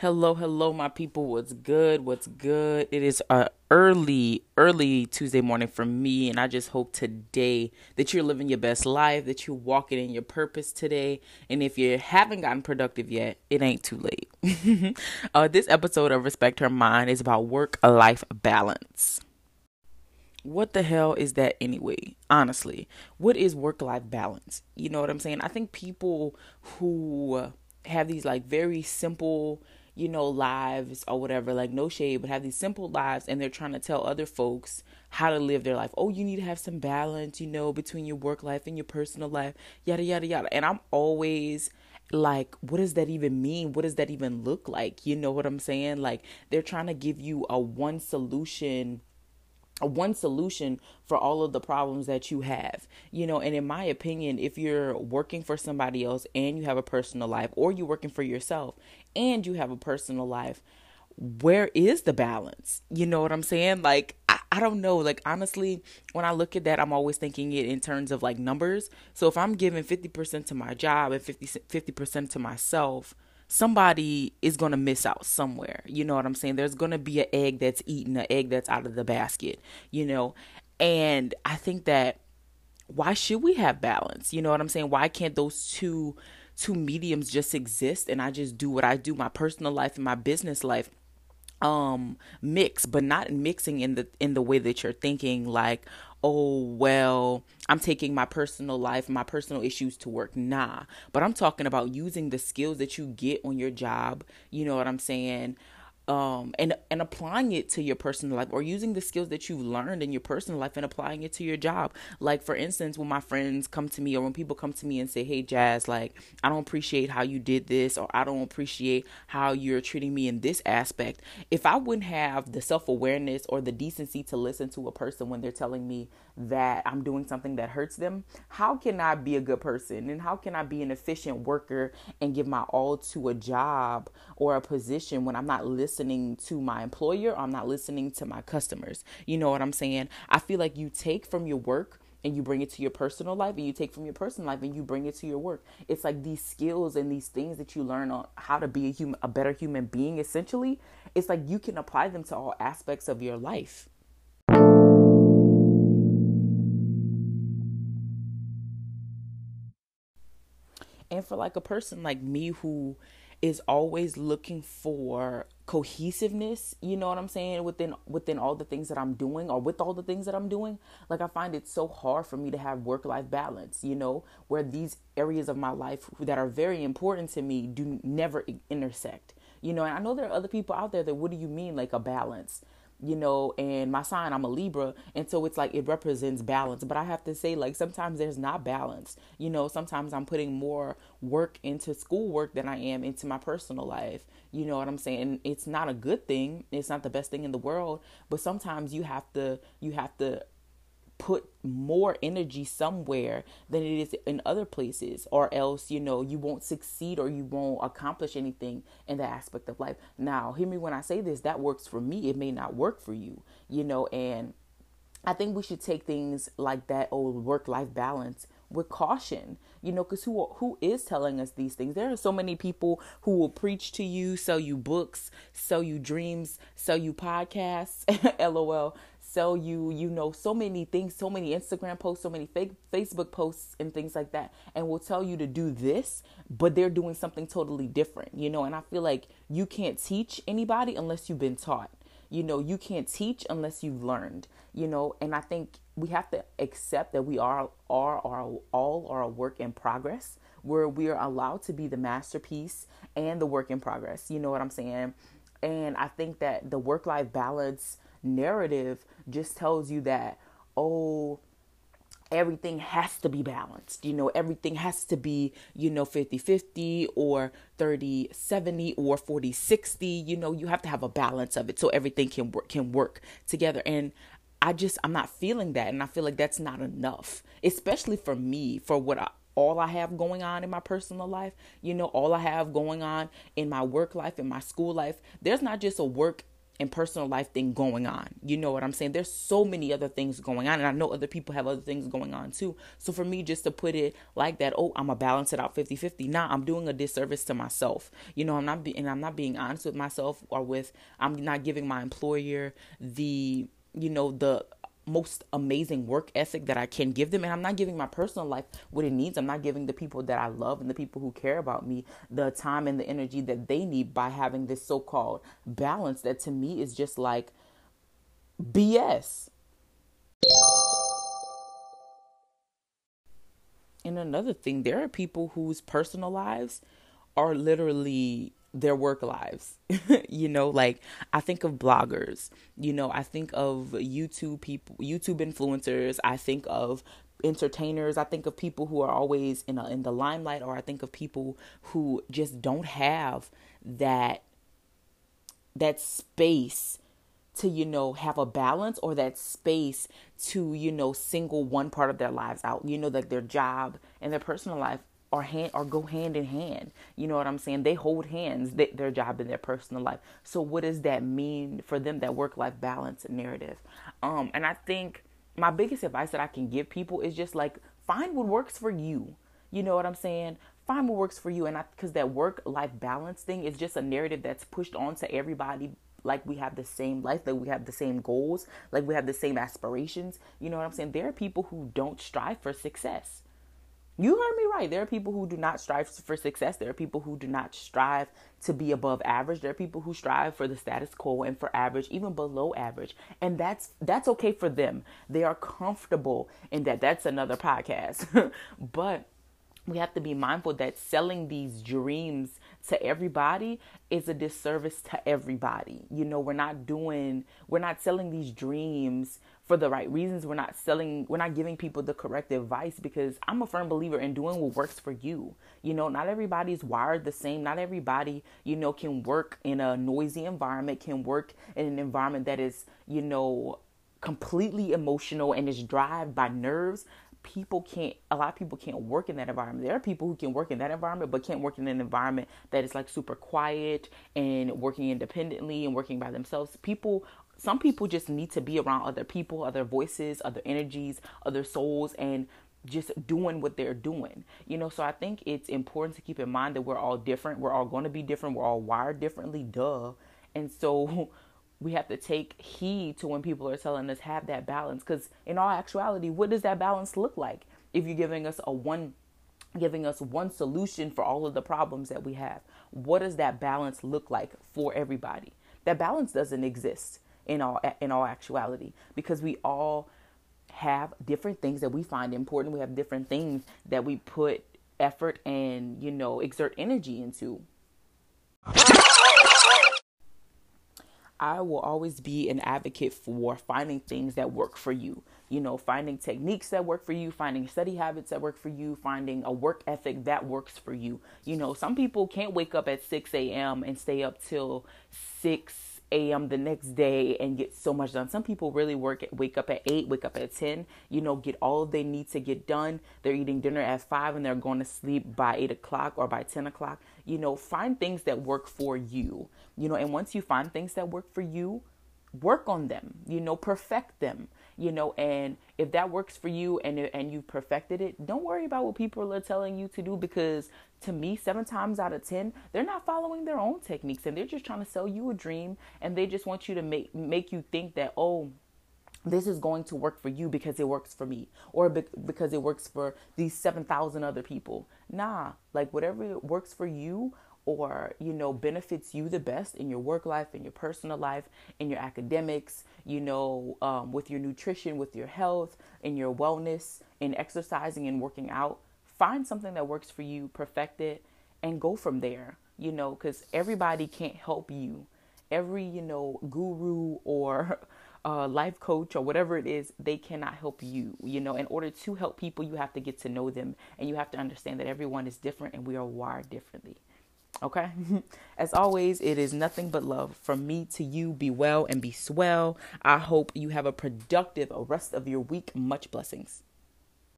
Hello, hello, my people. What's good? What's good? It is a early, early Tuesday morning for me, and I just hope today that you're living your best life, that you're walking in your purpose today, and if you haven't gotten productive yet, it ain't too late. uh, this episode of Respect Her Mind is about work-life balance. What the hell is that anyway? Honestly, what is work-life balance? You know what I'm saying? I think people who have these like very simple you know, lives or whatever, like no shade, but have these simple lives and they're trying to tell other folks how to live their life. Oh, you need to have some balance, you know, between your work life and your personal life, yada, yada, yada. And I'm always like, what does that even mean? What does that even look like? You know what I'm saying? Like, they're trying to give you a one solution one solution for all of the problems that you have. You know and in my opinion if you're working for somebody else and you have a personal life or you're working for yourself and you have a personal life where is the balance? You know what i'm saying? Like I, don't know. Like honestly when i look at that i'm always thinking it in terms of like numbers. So if i'm giving 50% to my job and 50 50% to myself somebody is going to miss out somewhere. You know what I'm saying? There's going to be an egg that's eaten, an egg that's out of the basket, you know? And I think that why should we have balance? You know what I'm saying? Why can't those two two mediums just exist and I just do what I do, my personal life and my business life? um mix but not mixing in the in the way that you're thinking like oh, well, I'm taking my personal life, my personal issues to work. Nah, but I'm talking about using the skills that you get on your job. You know what I'm saying? Um, and and applying it to your personal life or using the skills that you've learned in your personal life and applying it to your job. Like for instance, when my friends come to me or when people come to me and say, "Hey, Jazz, like I don't appreciate how you did this or I don't appreciate how you're treating me in this aspect." If I wouldn't have the self-awareness or the decency to listen to a person when they're telling me that I'm doing something that hurts them, how can I be a good person and how can I be an efficient worker and give my all to a job or a position when I'm not listening listening to my employer, I'm not listening to my customers. You know what I'm saying? I feel like you take from your work and you bring it to your personal life and you take from your personal life and you bring it to your work. It's like these skills and these things that you learn on how to be a human a better human being essentially. It's like you can apply them to all aspects of your life. And for like a person like me who is always looking for cohesiveness you know what i'm saying within within all the things that i'm doing or with all the things that i'm doing. Like i find it so hard for me to have work life balance you know where these areas of my life that are very important to me do never intersect you know. And i know there are other people out there that what do you mean like a balance you know, and my sign, I'm a Libra. And so it's like it represents balance. But I have to say, like, sometimes there's not balance. You know, sometimes I'm putting more work into schoolwork than I am into my personal life. You know what I'm saying? It's not a good thing. It's not the best thing in the world. But sometimes you have to, you have to put more energy somewhere than it is in other places or else you know you won't succeed or you won't accomplish anything in that aspect of life. Now hear me when i say this that works for me it may not work for you you know and i think we should take things like that old work life balance with caution you know because who who is telling us these things? There are so many people who will preach to you sell you books sell you dreams sell you podcasts lol sell you, you know, so many things, so many Instagram posts, so many fake Facebook posts and things like that, and will tell you to do this, but they're doing something totally different, you know. And I feel like you can't teach anybody unless you've been taught. You know, you can't teach unless you've learned, you know, and I think we have to accept that we are are, are all are a work in progress where we are allowed to be the masterpiece and the work in progress. You know what I'm saying? And I think that the work life balance narrative just tells you that, oh, everything has to be balanced. You know, everything has to be, you know, 50 50 or 30 70 or 40 60. You know, you have to have a balance of it so everything can work, can work together. And I just, I'm not feeling that. And I feel like that's not enough, especially for me, for what I, all I have going on in my personal life, you know, all I have going on in my work life, in my school life. There's not just a work and personal life thing going on. You know what I'm saying? There's so many other things going on, and I know other people have other things going on too. So for me, just to put it like that, oh, I'm gonna balance it out 50 50. Nah, I'm doing a disservice to myself. You know, I'm not and I'm not being honest with myself or with, I'm not giving my employer the, you know, the most amazing work ethic that I can give them. And I'm not giving my personal life what it needs. I'm not giving the people that I love and the people who care about me the time and the energy that they need by having this so called balance that to me is just like BS. And another thing, there are people whose personal lives are literally their work lives. you know, like I think of bloggers, you know, I think of YouTube people, YouTube influencers, I think of entertainers, I think of people who are always in a, in the limelight or I think of people who just don't have that that space to you know have a balance or that space to you know single one part of their lives out. You know like their job and their personal life or hand go hand in hand. You know what I'm saying? They hold hands, they, their job and their personal life. So what does that mean for them? That work life balance narrative. Um, and I think my biggest advice that I can give people is just like find what works for you. You know what I'm saying? Find what works for you, and because that work life balance thing is just a narrative that's pushed onto everybody like we have the same life, like we have the same goals, like we have the same aspirations. You know what I'm saying? There are people who don't strive for success. You heard me right. There are people who do not strive for success. There are people who do not strive to be above average. There are people who strive for the status quo and for average, even below average. And that's that's okay for them. They are comfortable in that. That's another podcast. but we have to be mindful that selling these dreams to everybody is a disservice to everybody. You know, we're not doing, we're not selling these dreams for the right reasons. We're not selling, we're not giving people the correct advice because I'm a firm believer in doing what works for you. You know, not everybody's wired the same. Not everybody, you know, can work in a noisy environment, can work in an environment that is, you know, completely emotional and is driven by nerves people can't a lot of people can't work in that environment. There are people who can work in that environment but can't work in an environment that is like super quiet and working independently and working by themselves. People some people just need to be around other people other voices other energies other souls and just doing what they're doing. You know so i think it's important to keep in mind that we're all different. We're all going to be different. We're all wired differently duh. And so we have to take heed to when people are telling us have that balance. Because in all actuality what does that balance look like if you're giving us a one giving us one solution for all of the problems that we have? What does that balance look like for everybody? That balance doesn't exist in all in all actuality because we all have different things that we find important. We have different things that we put effort and you know exert energy into I will always be an advocate for finding things that work for you. You know, finding techniques that work for you, finding study habits that work for you, finding a work ethic that works for you. You know, some people can't wake up at 6 a.m. and stay up till 6 a.m. the next day and get so much done. Some people really work, at, wake up at 8, wake up at 10, you know, get all they need to get done. They're eating dinner at 5 and they're going to sleep by 8 o'clock or by 10 o'clock. You know, find things that work for you, you know, and once you find things that work for you, work on them, you know, perfect them you know and if that works for you and and you've perfected it don't worry about what people are telling you to do because to me 7 times out of 10 they're not following their own techniques and they're just trying to sell you a dream and they just want you to make make you think that oh this is going to work for you because it works for me or because it works for these 7,000 other people. Nah, like whatever works for you or you know benefits you the best in your work life in your personal life in your academics you know um, with your nutrition with your health in your wellness in exercising and working out find something that works for you perfect it and go from there you know because everybody can't help you every you know guru or uh, life coach or whatever it is, they cannot help you. You know, in order to help people, you have to get to know them and you have to understand that everyone is different and we are wired differently. Okay. As always, it is nothing but love from me to you. Be well and be swell. I hope you have a productive rest of your week. Much blessings.